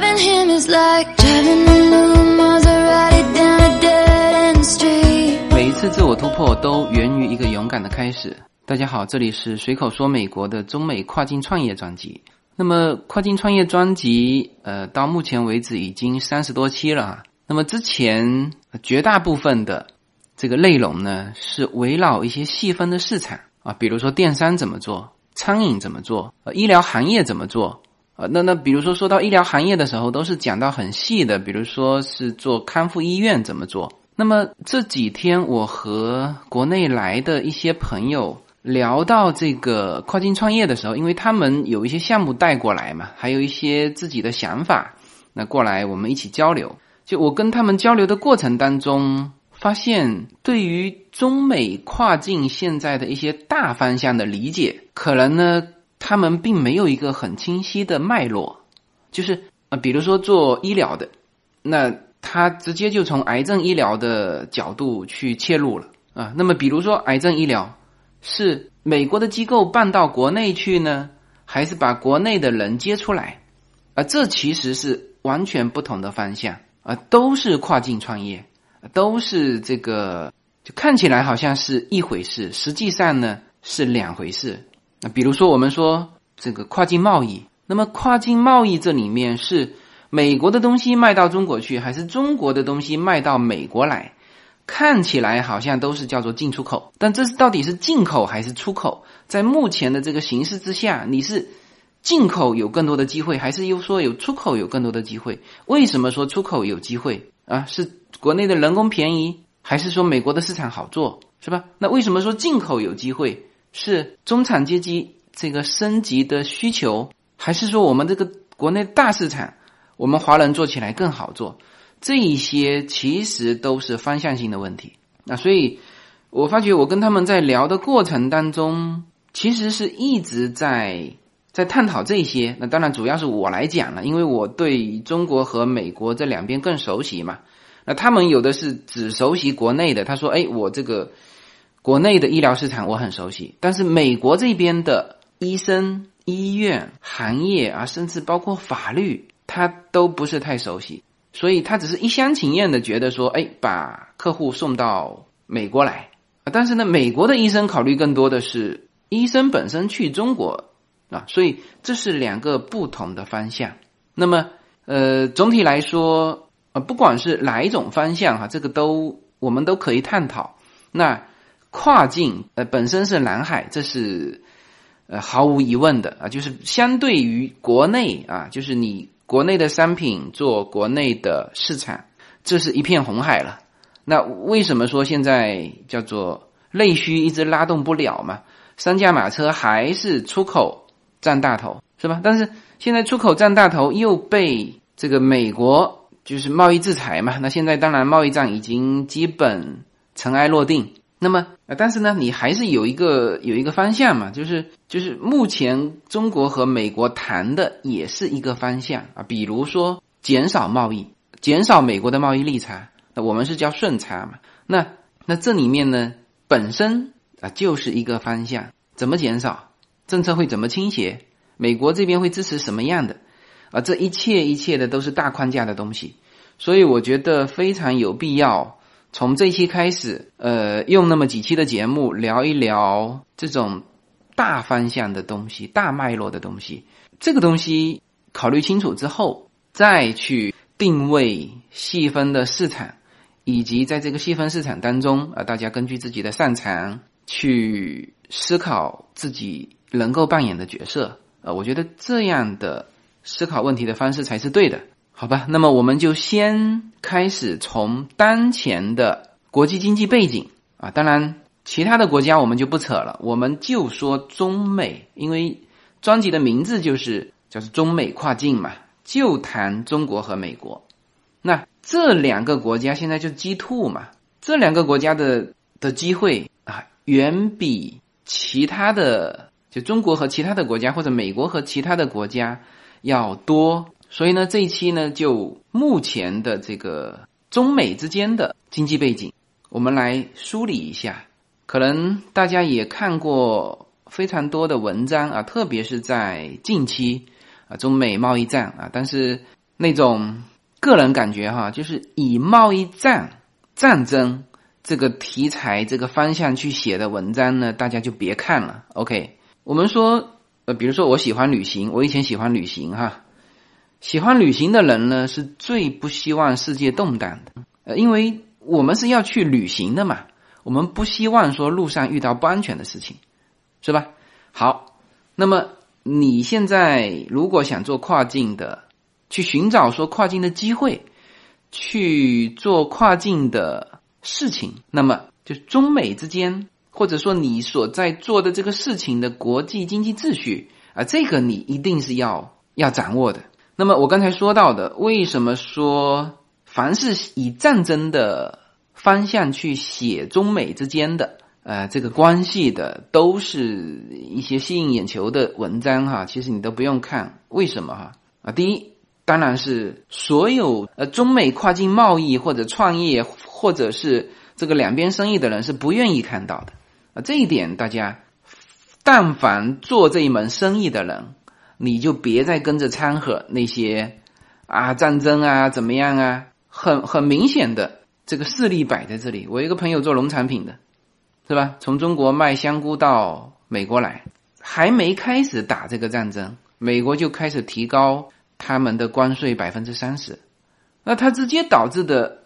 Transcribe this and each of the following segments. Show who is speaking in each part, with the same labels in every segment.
Speaker 1: Loving him is like driving a new Maserati down a dead end street.
Speaker 2: 每一次自我突破都源于一个勇敢的开始。大家好，这里是随口说美国的中美跨境创业专辑。那么跨境创业专辑，呃，到目前为止已经三十多期了啊。那么之前绝大部分的这个内容呢，是围绕一些细分的市场啊，比如说电商怎么做，餐饮怎么做，呃，医疗行业怎么做。呃，那那比如说说到医疗行业的时候，都是讲到很细的，比如说是做康复医院怎么做。那么这几天我和国内来的一些朋友聊到这个跨境创业的时候，因为他们有一些项目带过来嘛，还有一些自己的想法，那过来我们一起交流。就我跟他们交流的过程当中，发现对于中美跨境现在的一些大方向的理解，可能呢。他们并没有一个很清晰的脉络，就是啊，比如说做医疗的，那他直接就从癌症医疗的角度去切入了啊。那么，比如说癌症医疗是美国的机构办到国内去呢，还是把国内的人接出来啊？这其实是完全不同的方向啊，都是跨境创业，都是这个，就看起来好像是一回事，实际上呢是两回事。那比如说，我们说这个跨境贸易，那么跨境贸易这里面是美国的东西卖到中国去，还是中国的东西卖到美国来？看起来好像都是叫做进出口，但这是到底是进口还是出口？在目前的这个形势之下，你是进口有更多的机会，还是又说有出口有更多的机会？为什么说出口有机会啊？是国内的人工便宜，还是说美国的市场好做，是吧？那为什么说进口有机会？是中产阶级这个升级的需求，还是说我们这个国内大市场，我们华人做起来更好做？这一些其实都是方向性的问题。那所以，我发觉我跟他们在聊的过程当中，其实是一直在在探讨这些。那当然主要是我来讲了，因为我对中国和美国这两边更熟悉嘛。那他们有的是只熟悉国内的，他说：“哎，我这个。”国内的医疗市场我很熟悉，但是美国这边的医生、医院、行业啊，甚至包括法律，他都不是太熟悉，所以他只是一厢情愿的觉得说，哎，把客户送到美国来啊。但是呢，美国的医生考虑更多的是医生本身去中国啊，所以这是两个不同的方向。那么，呃，总体来说，呃，不管是哪一种方向哈，这个都我们都可以探讨。那。跨境呃本身是蓝海，这是呃毫无疑问的啊，就是相对于国内啊，就是你国内的商品做国内的市场，这是一片红海了。那为什么说现在叫做内需一直拉动不了嘛？三驾马车还是出口占大头是吧？但是现在出口占大头又被这个美国就是贸易制裁嘛？那现在当然贸易战已经基本尘埃落定。那么，呃，但是呢，你还是有一个有一个方向嘛，就是就是目前中国和美国谈的也是一个方向啊，比如说减少贸易，减少美国的贸易逆差，那我们是叫顺差嘛。那那这里面呢，本身啊就是一个方向，怎么减少，政策会怎么倾斜，美国这边会支持什么样的啊？这一切一切的都是大框架的东西，所以我觉得非常有必要。从这期开始，呃，用那么几期的节目聊一聊这种大方向的东西、大脉络的东西。这个东西考虑清楚之后，再去定位细分的市场，以及在这个细分市场当中，啊，大家根据自己的擅长去思考自己能够扮演的角色。呃，我觉得这样的思考问题的方式才是对的。好吧，那么我们就先开始从当前的国际经济背景啊，当然其他的国家我们就不扯了，我们就说中美，因为专辑的名字就是叫做中美跨境嘛，就谈中国和美国。那这两个国家现在就是 G two 嘛，这两个国家的的机会啊，远比其他的就中国和其他的国家或者美国和其他的国家要多。所以呢，这一期呢，就目前的这个中美之间的经济背景，我们来梳理一下。可能大家也看过非常多的文章啊，特别是在近期啊，中美贸易战啊，但是那种个人感觉哈，就是以贸易战、战争这个题材、这个方向去写的文章呢，大家就别看了。OK，我们说，呃，比如说我喜欢旅行，我以前喜欢旅行哈，喜欢旅行的人呢，是最不希望世界动荡的，呃，因为我们是要去旅行的嘛，我们不希望说路上遇到不安全的事情，是吧？好，那么你现在如果想做跨境的，去寻找说跨境的机会，去做跨境的事情，那么就中美之间，或者说你所在做的这个事情的国际经济秩序啊，这个你一定是要要掌握的。那么我刚才说到的，为什么说凡是以战争的方向去写中美之间的呃这个关系的，都是一些吸引眼球的文章哈？其实你都不用看，为什么哈？啊，第一。当然是所有呃中美跨境贸易或者创业或者是这个两边生意的人是不愿意看到的啊，这一点大家，但凡做这一门生意的人，你就别再跟着掺和那些啊战争啊怎么样啊，很很明显的这个势力摆在这里。我一个朋友做农产品的，是吧？从中国卖香菇到美国来，还没开始打这个战争，美国就开始提高。他们的关税百分之三十，那它直接导致的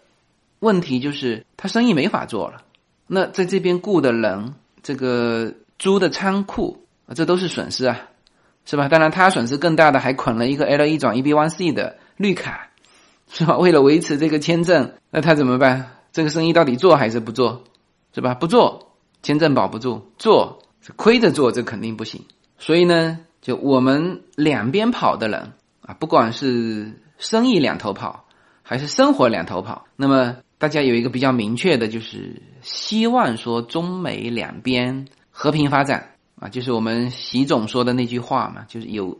Speaker 2: 问题就是他生意没法做了。那在这边雇的人，这个租的仓库，这都是损失啊，是吧？当然，他损失更大的还捆了一个 L 一转 EB1C 的绿卡，是吧？为了维持这个签证，那他怎么办？这个生意到底做还是不做？是吧？不做，签证保不住；做，亏着做，这肯定不行。所以呢，就我们两边跑的人。啊，不管是生意两头跑，还是生活两头跑，那么大家有一个比较明确的，就是希望说中美两边和平发展啊，就是我们习总说的那句话嘛，就是有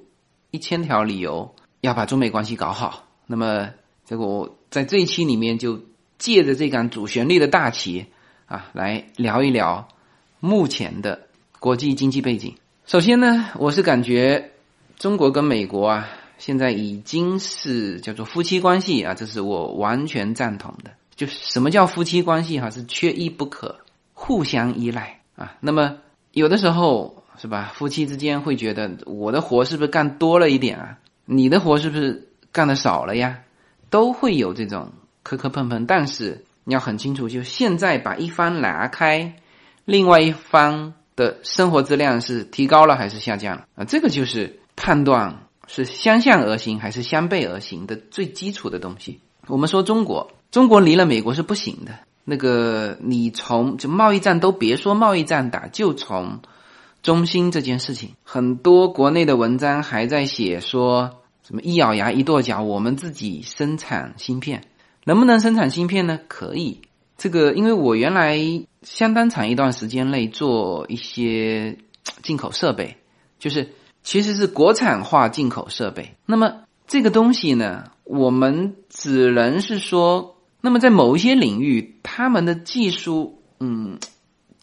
Speaker 2: 一千条理由要把中美关系搞好。那么这个我在这一期里面就借着这杆主旋律的大旗啊，来聊一聊目前的国际经济背景。首先呢，我是感觉中国跟美国啊。现在已经是叫做夫妻关系啊，这是我完全赞同的。就是什么叫夫妻关系哈，是缺一不可，互相依赖啊。那么有的时候是吧，夫妻之间会觉得我的活是不是干多了一点啊？你的活是不是干的少了呀？都会有这种磕磕碰碰。但是你要很清楚，就现在把一方拿开，另外一方的生活质量是提高了还是下降了啊？这个就是判断。是相向而行还是相背而行的最基础的东西。我们说中国，中国离了美国是不行的。那个你从就贸易战都别说贸易战打，就从中兴这件事情，很多国内的文章还在写说什么一咬牙一跺脚，我们自己生产芯片，能不能生产芯片呢？可以。这个因为我原来相当长一段时间内做一些进口设备，就是。其实是国产化进口设备。那么这个东西呢，我们只能是说，那么在某一些领域，他们的技术嗯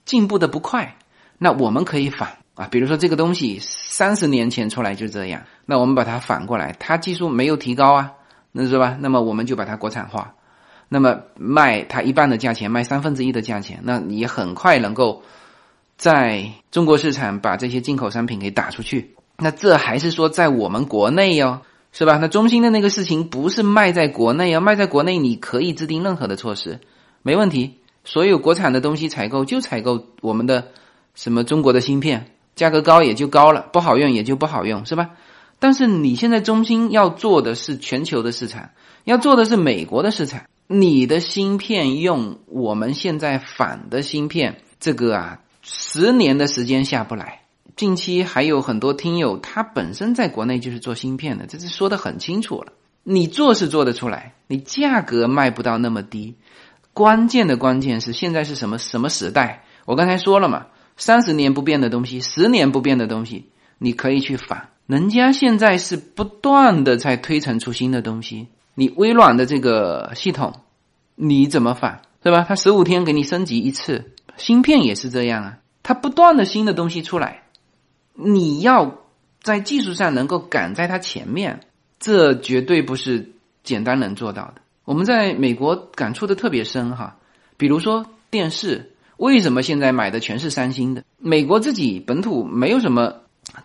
Speaker 2: 进步的不快，那我们可以反啊，比如说这个东西三十年前出来就这样，那我们把它反过来，它技术没有提高啊，那是吧？那么我们就把它国产化，那么卖它一半的价钱，卖三分之一的价钱，那你很快能够在中国市场把这些进口商品给打出去。那这还是说在我们国内哟，是吧？那中兴的那个事情不是卖在国内啊，卖在国内你可以制定任何的措施，没问题。所有国产的东西采购就采购我们的什么中国的芯片，价格高也就高了，不好用也就不好用，是吧？但是你现在中兴要做的是全球的市场，要做的是美国的市场，你的芯片用我们现在反的芯片，这个啊，十年的时间下不来。近期还有很多听友，他本身在国内就是做芯片的，这是说的很清楚了。你做是做得出来，你价格卖不到那么低。关键的关键是现在是什么什么时代？我刚才说了嘛，三十年不变的东西，十年不变的东西，你可以去反。人家现在是不断的在推陈出新的东西。你微软的这个系统，你怎么反？对吧？它十五天给你升级一次，芯片也是这样啊，它不断的新的东西出来。你要在技术上能够赶在它前面，这绝对不是简单能做到的。我们在美国感触的特别深哈，比如说电视，为什么现在买的全是三星的？美国自己本土没有什么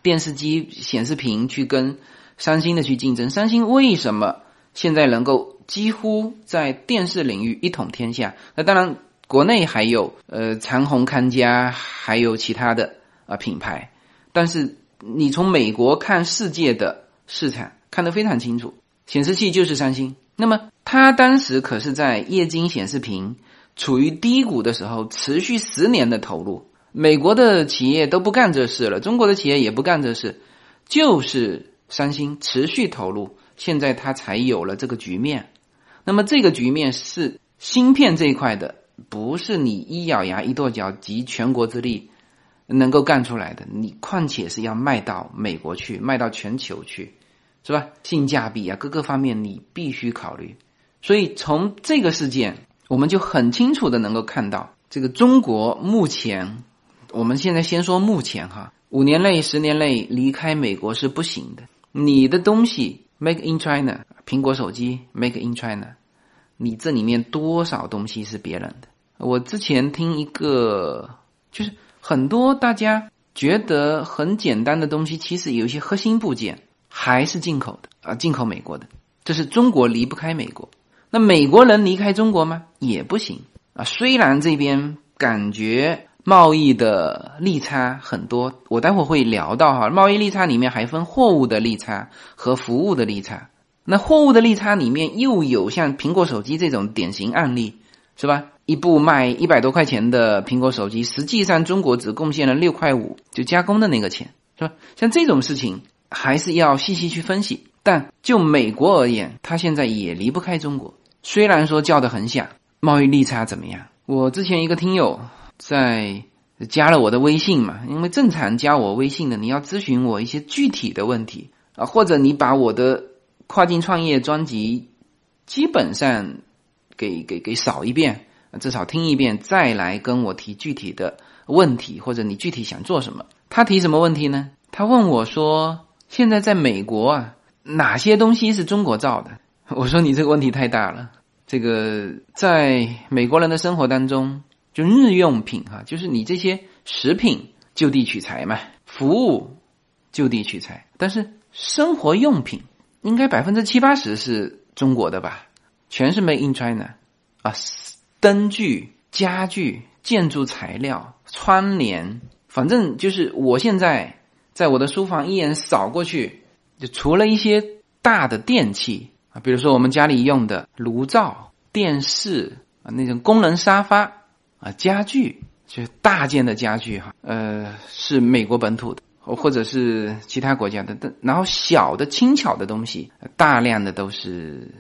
Speaker 2: 电视机显示屏去跟三星的去竞争，三星为什么现在能够几乎在电视领域一统天下？那当然，国内还有呃长虹、康佳，还有其他的啊品牌，但是你从美国看世界的市场看得非常清楚，显示器就是三星。那么，他当时可是在液晶显示屏处于低谷的时候，持续十年的投入。美国的企业都不干这事了，中国的企业也不干这事，就是三星持续投入，现在它才有了这个局面。那么，这个局面是芯片这一块的，不是你一咬牙一跺脚集全国之力能够干出来的。你况且是要卖到美国去，卖到全球去。是吧？性价比啊，各个方面你必须考虑。所以从这个事件，我们就很清楚的能够看到，这个中国目前，我们现在先说目前哈，五年内、十年内离开美国是不行的。你的东西 make in China，苹果手机 make in China，你这里面多少东西是别人的？我之前听一个，就是很多大家觉得很简单的东西，其实有一些核心部件。还是进口的啊，进口美国的，这是中国离不开美国。那美国能离开中国吗？也不行啊。虽然这边感觉贸易的利差很多，我待会会聊到哈，贸易利差里面还分货物的利差和服务的利差。那货物的利差里面又有像苹果手机这种典型案例，是吧？一部卖一百多块钱的苹果手机，实际上中国只贡献了六块五，就加工的那个钱，是吧？像这种事情。还是要细细去分析，但就美国而言，它现在也离不开中国。虽然说叫得很响，贸易逆差怎么样？我之前一个听友在加了我的微信嘛，因为正常加我微信的，你要咨询我一些具体的问题啊，或者你把我的跨境创业专辑基本上给给给扫一遍，至少听一遍，再来跟我提具体的问题，或者你具体想做什么？他提什么问题呢？他问我说。现在在美国啊，哪些东西是中国造的？我说你这个问题太大了。这个在美国人的生活当中，就日用品哈，就是你这些食品就地取材嘛，服务就地取材。但是生活用品应该百分之七八十是中国的吧？全是 made in China 啊，灯具、家具、建筑材料、窗帘，反正就是我现在。在我的书房一眼扫过去，就除了一些大的电器啊，比如说我们家里用的炉灶、电视啊，那种功能沙发啊，家具就是大件的家具哈，呃，是美国本土的，或者是其他国家的。然后小的轻巧的东西，大量的都是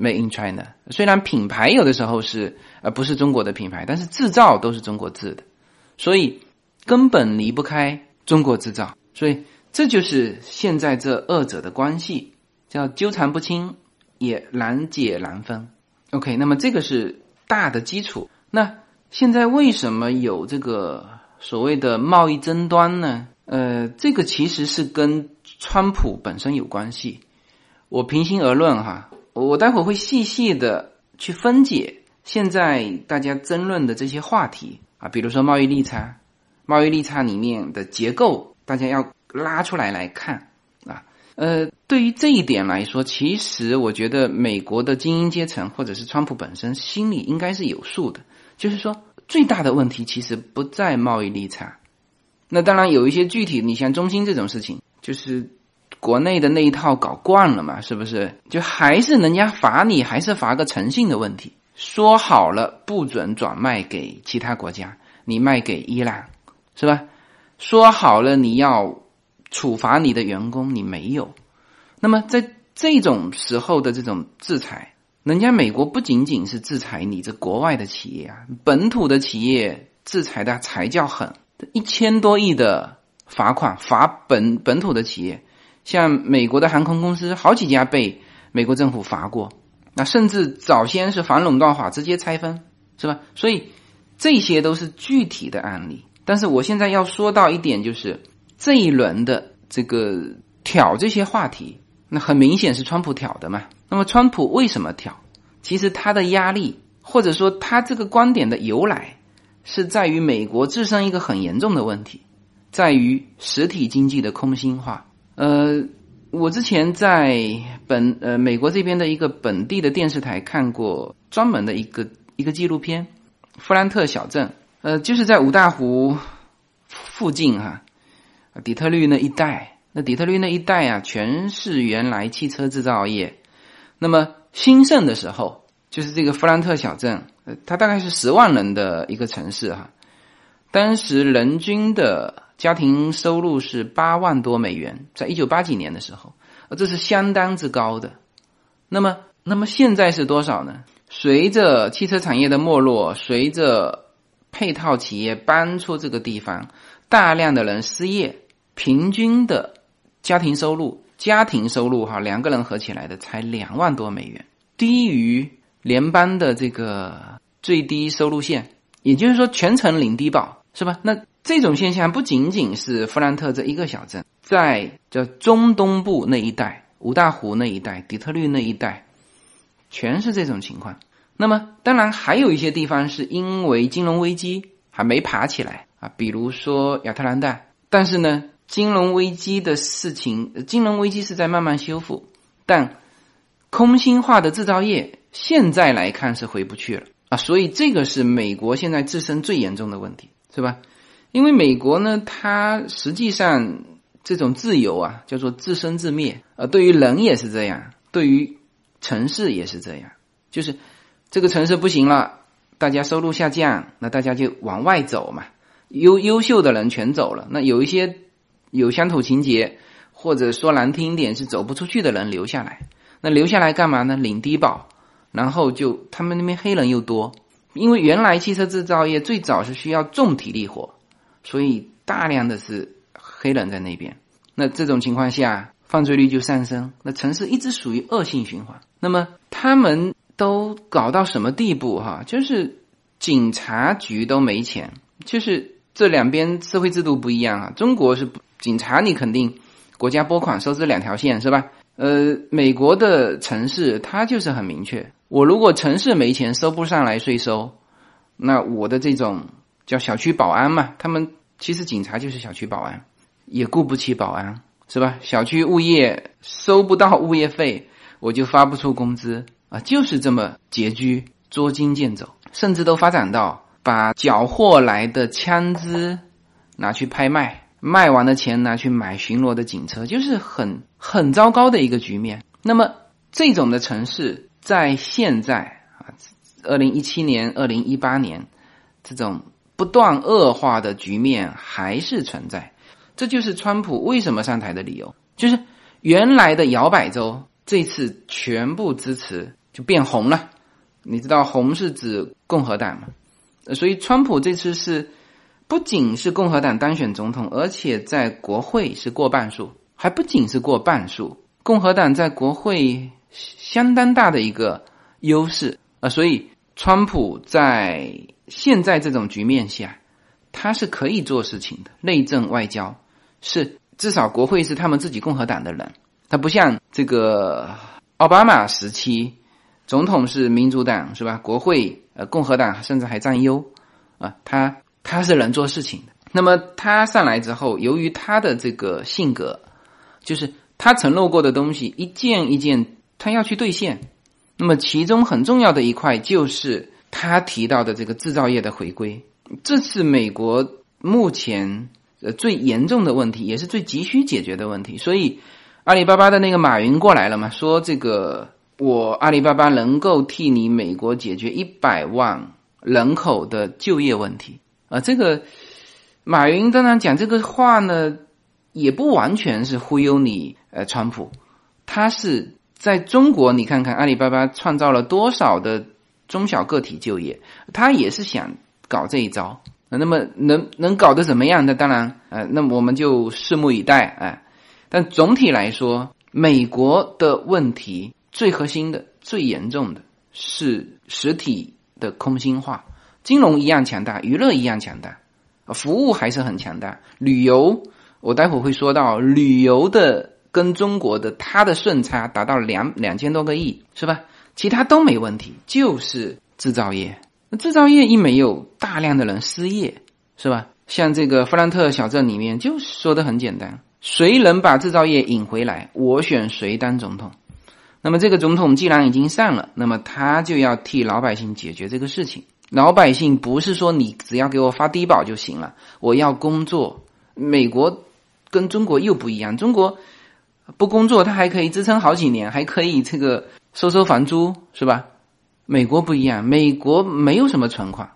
Speaker 2: Made in China。虽然品牌有的时候是呃不是中国的品牌，但是制造都是中国制的，所以根本离不开中国制造。所以这就是现在这二者的关系，叫纠缠不清，也难解难分。OK，那么这个是大的基础。那现在为什么有这个所谓的贸易争端呢？呃，这个其实是跟川普本身有关系。我平心而论哈，我待会儿会细细的去分解现在大家争论的这些话题啊，比如说贸易逆差，贸易逆差里面的结构。大家要拉出来来看啊，呃，对于这一点来说，其实我觉得美国的精英阶层或者是川普本身心里应该是有数的，就是说最大的问题其实不在贸易逆差。那当然有一些具体，你像中兴这种事情，就是国内的那一套搞惯了嘛，是不是？就还是人家罚你，还是罚个诚信的问题。说好了不准转卖给其他国家，你卖给伊朗，是吧？说好了你要处罚你的员工，你没有。那么在这种时候的这种制裁，人家美国不仅仅是制裁你这国外的企业啊，本土的企业制裁的才叫狠，一千多亿的罚款罚本本土的企业，像美国的航空公司好几家被美国政府罚过，那甚至早先是反垄断法直接拆分，是吧？所以这些都是具体的案例。但是我现在要说到一点，就是这一轮的这个挑这些话题，那很明显是川普挑的嘛，那么川普为什么挑？其实他的压力，或者说他这个观点的由来，是在于美国自身一个很严重的问题，在于实体经济的空心化。呃，我之前在本呃美国这边的一个本地的电视台看过专门的一个一个纪录片，富兰特小镇，呃，就是在五大湖附近哈，底特律那一带。那底特律那一带啊，全是原来汽车制造业。那么兴盛的时候，就是这个弗兰特小镇，呃，它大概是十万人的一个城市哈。当时人均的家庭收入是八万多美元，在一九八几年的时候，呃，这是相当之高的。那么，那么现在是多少呢？随着汽车产业的没落，随着配套企业搬出这个地方，大量的人失业，平均的。家庭收入，家庭收入哈，两个人合起来的才两万多美元，低于联邦的这个最低收入线，也就是说全程领低保，是吧？那这种现象不仅仅是富兰特这一个小镇，在这中东部那一带，五大湖那一带，底特律那一带，全是这种情况。那么当然还有一些地方是因为金融危机还没爬起来啊，比如说亚特兰大，但是呢。金融危机的事情，金融危机是在慢慢修复，但空心化的制造业现在来看是回不去了啊！所以这个是美国现在自身最严重的问题，是吧？因为美国呢，它实际上这种自由啊，叫做自生自灭啊。对于人也是这样，对于城市也是这样，就是这个城市不行了，大家收入下降，那大家就往外走嘛。优优秀的人全走了，那有一些。有乡土情节，或者说难听一点是走不出去的人留下来，那留下来干嘛呢？领低保，然后就他们那边黑人又多，因为原来汽车制造业最早是需要重体力活，所以大量的是黑人在那边。那这种情况下，犯罪率就上升，那城市一直属于恶性循环。那么他们都搞到什么地步？哈，就是警察局都没钱，就是这两边社会制度不一样啊。中国是。警察，你肯定国家拨款收支两条线是吧？呃，美国的城市它就是很明确，我如果城市没钱收不上来税收，那我的这种叫小区保安嘛，他们其实警察就是小区保安，也雇不起保安是吧？小区物业收不到物业费，我就发不出工资啊，就是这么拮据，捉襟见肘，甚至都发展到把缴获来的枪支拿去拍卖。卖完的钱拿去买巡逻的警车，就是很很糟糕的一个局面。那么这种的城市在现在啊，二零一七年、二零一八年，这种不断恶化的局面还是存在。这就是川普为什么上台的理由，就是原来的摇摆州这次全部支持就变红了。你知道红是指共和党吗？所以川普这次是。不仅是共和党当选总统，而且在国会是过半数，还不仅是过半数，共和党在国会相当大的一个优势啊，所以川普在现在这种局面下，他是可以做事情的，内政外交是至少国会是他们自己共和党的人，他不像这个奥巴马时期，总统是民主党是吧？国会呃共和党甚至还占优啊，他。他是能做事情的。那么他上来之后，由于他的这个性格，就是他承诺过的东西一件一件他要去兑现。那么其中很重要的一块就是他提到的这个制造业的回归，这是美国目前呃最严重的问题，也是最急需解决的问题。所以阿里巴巴的那个马云过来了嘛，说这个我阿里巴巴能够替你美国解决一百万人口的就业问题。啊，这个马云当然讲这个话呢，也不完全是忽悠你。呃，川普，他是在中国，你看看阿里巴巴创造了多少的中小个体就业，他也是想搞这一招。那么能能搞得怎么样？那当然，呃，那我们就拭目以待。哎，但总体来说，美国的问题最核心的、最严重的是实体的空心化。金融一样强大，娱乐一样强大，服务还是很强大。旅游，我待会儿会说到旅游的跟中国的它的顺差达到两两千多个亿，是吧？其他都没问题，就是制造业。那制造业一没有，大量的人失业，是吧？像这个弗兰特小镇里面就说的很简单：谁能把制造业引回来，我选谁当总统。那么这个总统既然已经上了，那么他就要替老百姓解决这个事情。老百姓不是说你只要给我发低保就行了，我要工作。美国跟中国又不一样，中国不工作他还可以支撑好几年，还可以这个收收房租，是吧？美国不一样，美国没有什么存款，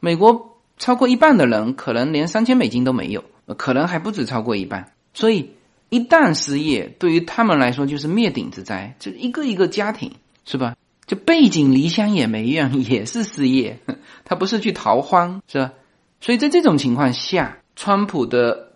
Speaker 2: 美国超过一半的人可能连三千美金都没有，可能还不止超过一半。所以一旦失业，对于他们来说就是灭顶之灾，就一个一个家庭，是吧？就背井离乡也没用，也是失业。他不是去逃荒，是吧？所以在这种情况下，川普的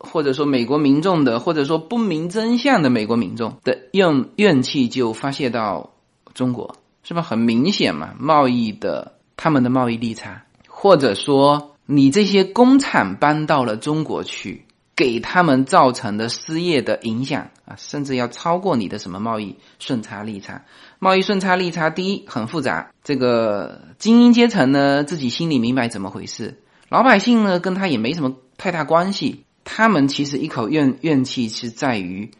Speaker 2: 或者说美国民众的，或者说不明真相的美国民众的怨怨气就发泄到中国，是吧？很明显嘛，贸易的他们的贸易利差，或者说你这些工厂搬到了中国去。给他们造成的失业的影响啊，甚至要超过你的什么贸易顺差利差。贸易顺差利差，第一很复杂，这个精英阶层呢自己心里明白怎么回事，老百姓呢跟他也没什么太大关系。他们其实一口怨怨气是在于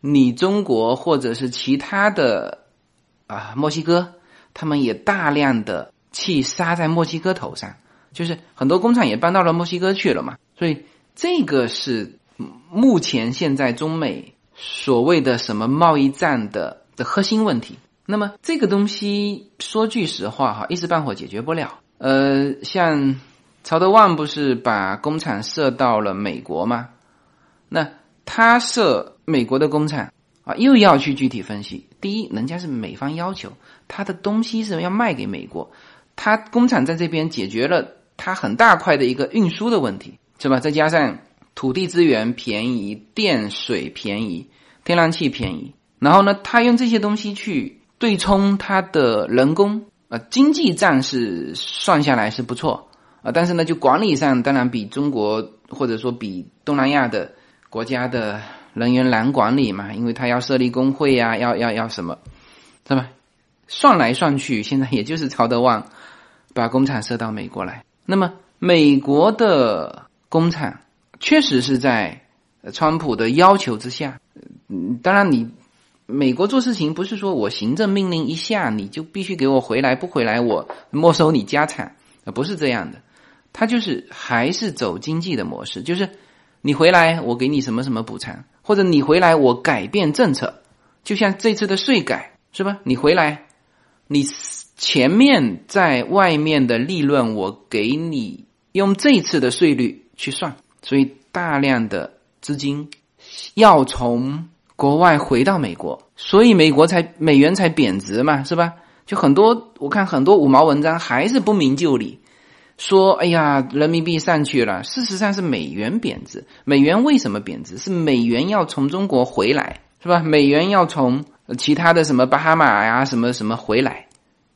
Speaker 2: 你中国或者是其他的啊墨西哥，他们也大量的气撒在墨西哥头上，就是很多工厂也搬到了墨西哥去了嘛，所以。这个是目前现在中美所谓的什么贸易战的的核心问题。那么这个东西说句实话哈，一时半会解决不了。呃，像曹德旺不是把工厂设到了美国吗？那他设美国的工厂啊，又要去具体分析。第一，人家是美方要求他的东西是要卖给美国，他工厂在这边解决了他很大块的一个运输的问题。是吧？再加上土地资源便宜，电水便宜，天然气便宜，然后呢，他用这些东西去对冲他的人工啊，经济账是算下来是不错啊，但是呢，就管理上当然比中国或者说比东南亚的国家的人员难管理嘛，因为他要设立工会呀，要要要什么，是吧？算来算去，现在也就是曹德旺把工厂设到美国来，那么美国的。工厂确实是在川普的要求之下，嗯，当然你美国做事情不是说我行政命令一下你就必须给我回来，不回来我没收你家产啊，不是这样的，他就是还是走经济的模式，就是你回来我给你什么什么补偿，或者你回来我改变政策，就像这次的税改是吧？你回来，你前面在外面的利润我给你用这次的税率。去算，所以大量的资金要从国外回到美国，所以美国才美元才贬值嘛，是吧？就很多我看很多五毛文章还是不明就里，说哎呀人民币上去了，事实上是美元贬值。美元为什么贬值？是美元要从中国回来，是吧？美元要从其他的什么巴哈马呀什么什么回来，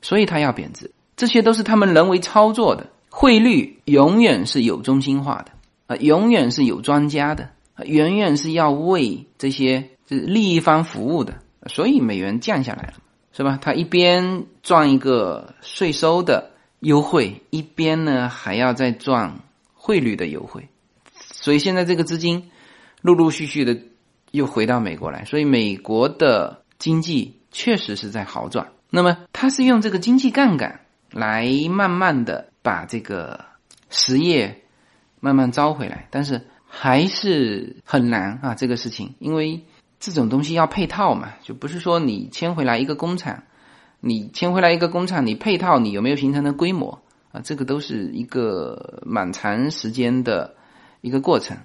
Speaker 2: 所以它要贬值。这些都是他们人为操作的。汇率永远是有中心化的啊，永远是有专家的，永远是要为这些是利益方服务的，所以美元降下来了，是吧？他一边赚一个税收的优惠，一边呢还要再赚汇率的优惠，所以现在这个资金陆陆续续的又回到美国来，所以美国的经济确实是在好转。那么它是用这个经济杠杆来慢慢的。把这个实业慢慢招回来，但是还是很难啊，这个事情，因为这种东西要配套嘛，就不是说你迁回来一个工厂，你迁回来一个工厂，你配套你有没有形成的规模啊？这个都是一个蛮长时间的一个过程。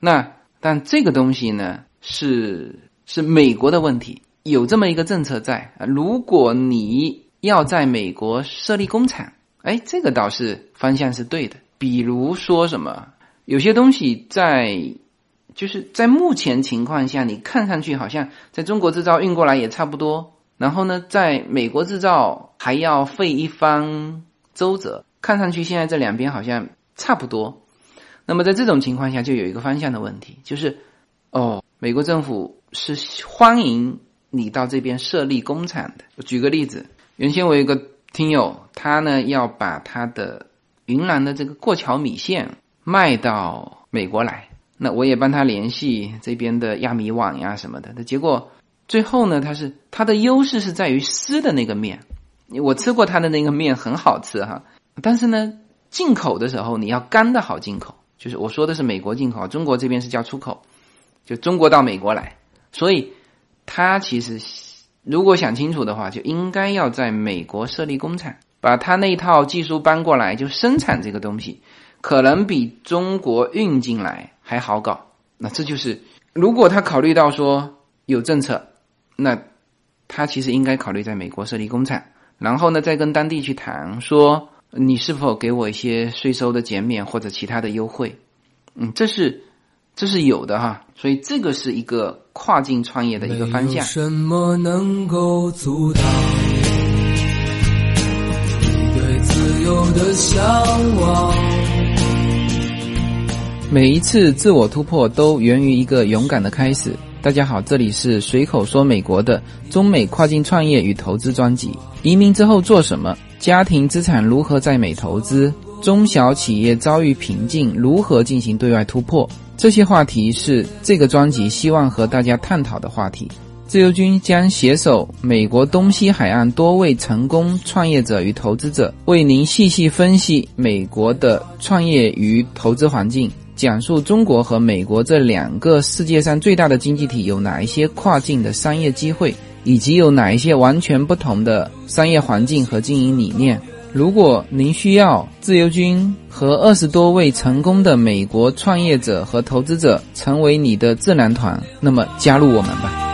Speaker 2: 那但这个东西呢，是是美国的问题，有这么一个政策在啊，如果你要在美国设立工厂。哎，这个倒是方向是对的。比如说什么，有些东西在，就是在目前情况下，你看上去好像在中国制造运过来也差不多，然后呢，在美国制造还要费一番周折，看上去现在这两边好像差不多。那么在这种情况下，就有一个方向的问题，就是哦，美国政府是欢迎你到这边设立工厂的。我举个例子，原先我有一个听友，他呢要把他的云南的这个过桥米线卖到美国来，那我也帮他联系这边的亚米网呀什么的。那结果最后呢，它是它的优势是在于湿的那个面，我吃过它的那个面很好吃哈，但是呢。进口的时候，你要干的好进口，就是我说的是美国进口，中国这边是叫出口，就中国到美国来。所以，他其实如果想清楚的话，就应该要在美国设立工厂，把他那套技术搬过来，就生产这个东西，可能比中国运进来还好搞。那这就是，如果他考虑到说有政策，那他其实应该考虑在美国设立工厂，然后呢，再跟当地去谈说。你是否给我一些税收的减免或者其他的优惠？嗯，这是这是有的哈，所以这个是一个跨境创业的一个方向。什么能够阻挡你对自由的向往？每一次自我突破都源于一个勇敢的开始。大家好，这里是随口说美国的中美跨境创业与投资专辑。移民之后做什么？家庭资产如何在美投资？中小企业遭遇瓶颈，如何进行对外突破？这些话题是这个专辑希望和大家探讨的话题。自由军将携手美国东西海岸多位成功创业者与投资者，为您细细分析美国的创业与投资环境，讲述中国和美国这两个世界上最大的经济体有哪一些跨境的商业机会。以及有哪一些完全不同的商业环境和经营理念？如果您需要自由军和二十多位成功的美国创业者和投资者成为你的智囊团，那么加入我们吧。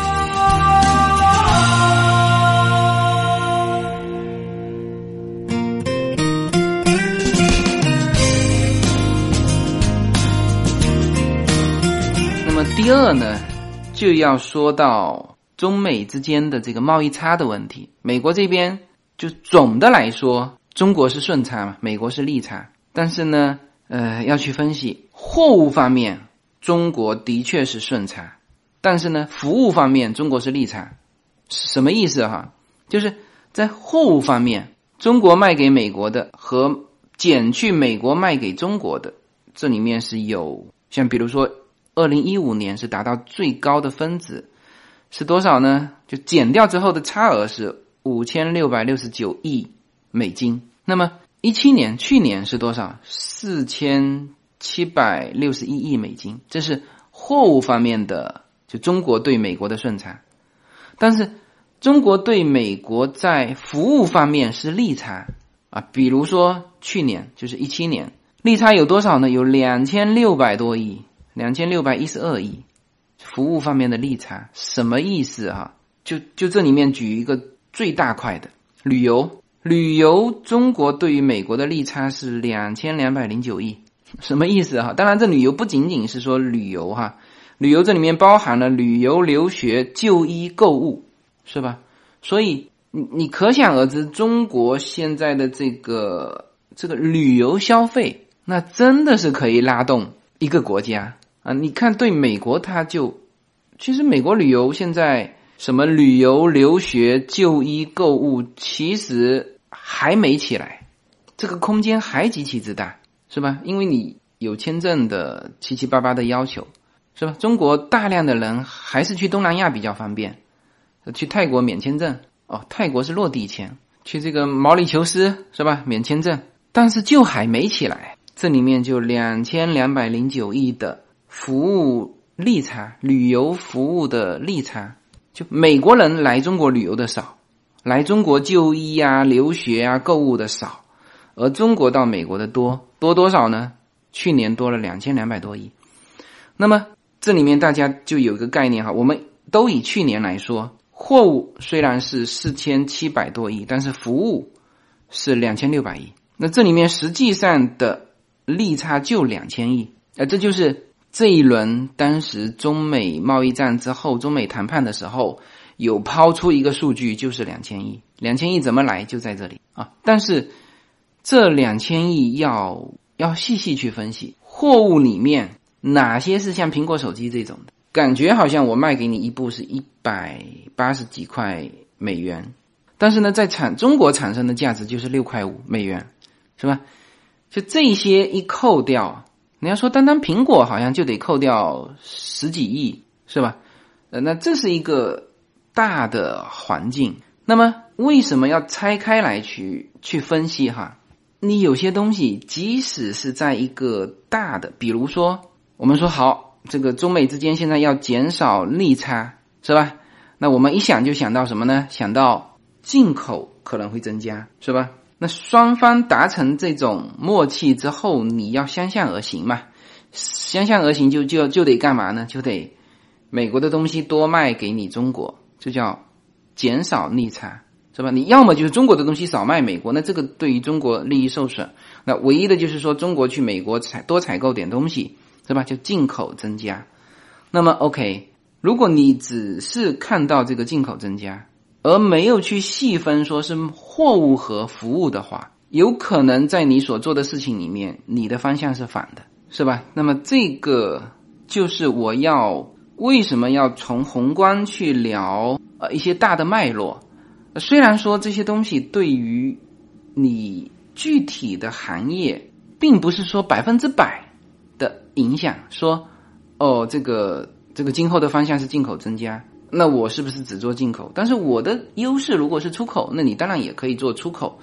Speaker 2: 第二呢，就要说到。中美之间的这个贸易差的问题，美国这边就总的来说，中国是顺差嘛，美国是逆差。但是呢，呃，要去分析货物方面，中国的确是顺差，但是呢，服务方面中国是逆差，什么意思哈？就是在货物方面，中国卖给美国的和减去美国卖给中国的，这里面是有像比如说，二零一五年是达到最高的分子。是多少呢？就减掉之后的差额是五千六百六十九亿美金。那么一七年去年是多少？四千七百六十一亿美金。这是货物方面的，就中国对美国的顺差。但是中国对美国在服务方面是利差啊。比如说去年就是一七年，利差有多少呢？有两千六百多亿，两千六百一十二亿。服务方面的利差什么意思哈？就就这里面举一个最大块的旅游，旅游中国对于美国的利差是两千两百零九亿，什么意思哈？当然这旅游不仅仅是说旅游哈，旅游这里面包含了旅游、留学、就医、购物，是吧？所以你你可想而知，中国现在的这个这个旅游消费，那真的是可以拉动一个国家啊！你看对美国，它就。其实美国旅游现在什么旅游、留学、就医、购物，其实还没起来，这个空间还极其之大，是吧？因为你有签证的七七八八的要求，是吧？中国大量的人还是去东南亚比较方便，去泰国免签证哦，泰国是落地签，去这个毛里求斯是吧？免签证，但是就还没起来，这里面就两千两百零九亿的服务。利差，旅游服务的利差，就美国人来中国旅游的少，来中国就医啊、留学啊、购物的少，而中国到美国的多多多少呢？去年多了两千两百多亿。那么这里面大家就有一个概念哈，我们都以去年来说，货物虽然是四千七百多亿，但是服务是两千六百亿。那这里面实际上的利差就两千亿，呃，这就是。这一轮当时中美贸易战之后，中美谈判的时候，有抛出一个数据，就是两千亿。两千亿怎么来？就在这里啊！但是这两千亿要要细细去分析，货物里面哪些是像苹果手机这种的，感觉好像我卖给你一部是一百八十几块美元，但是呢，在产中国产生的价值就是六块五美元，是吧？就这些一扣掉，你要说单单苹果好像就得扣掉十几亿，是吧？呃，那这是一个大的环境。那么为什么要拆开来去去分析哈？你有些东西，即使是在一个大的，比如说我们说好，这个中美之间现在要减少利差，是吧？那我们一想就想到什么呢？想到进口可能会增加，是吧？那双方达成这种默契之后，你要相向而行嘛？相向而行就就就得干嘛呢？就得。美国的东西多卖给你中国，这叫减少逆差，是吧？你要么就是中国的东西少卖美国，那这个对于中国利益受损。那唯一的就是说中国去美国采多采购点东西，是吧？就进口增加。那么 OK，如果你只是看到这个进口增加，而没有去细分说是货物和服务的话，有可能在你所做的事情里面，你的方向是反的，是吧？那么这个就是我要。为什么要从宏观去聊呃一些大的脉络？虽然说这些东西对于你具体的行业，并不是说百分之百的影响。说哦，这个这个今后的方向是进口增加，那我是不是只做进口？但是我的优势如果是出口，那你当然也可以做出口。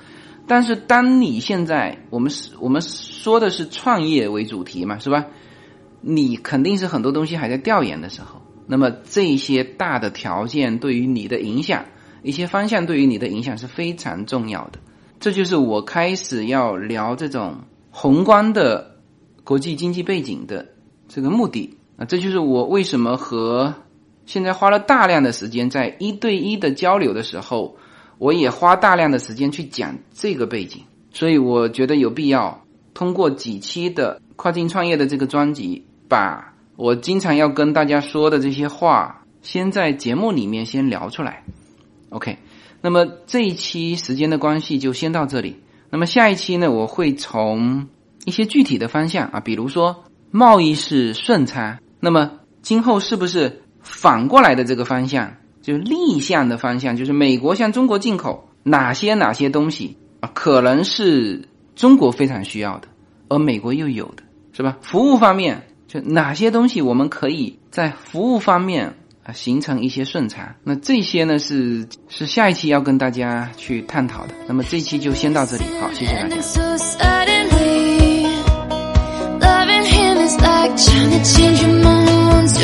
Speaker 2: 但是当你现在我们是我们说的是创业为主题嘛，是吧？你肯定是很多东西还在调研的时候，那么这些大的条件对于你的影响，一些方向对于你的影响是非常重要的。这就是我开始要聊这种宏观的国际经济背景的这个目的啊，这就是我为什么和现在花了大量的时间在一对一的交流的时候，我也花大量的时间去讲这个背景，所以我觉得有必要通过几期的跨境创业的这个专辑。把我经常要跟大家说的这些话，先在节目里面先聊出来。OK，那么这一期时间的关系就先到这里。那么下一期呢，我会从一些具体的方向啊，比如说贸易是顺差，那么今后是不是反过来的这个方向，就是逆向的方向，就是美国向中国进口哪些哪些东西啊，可能是中国非常需要的，而美国又有的是吧？服务方面。就哪些东西我们可以在服务方面啊形成一些顺差？那这些呢是是下一期要跟大家去探讨的。那么这期就先到这里，好，谢谢大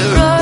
Speaker 2: 家。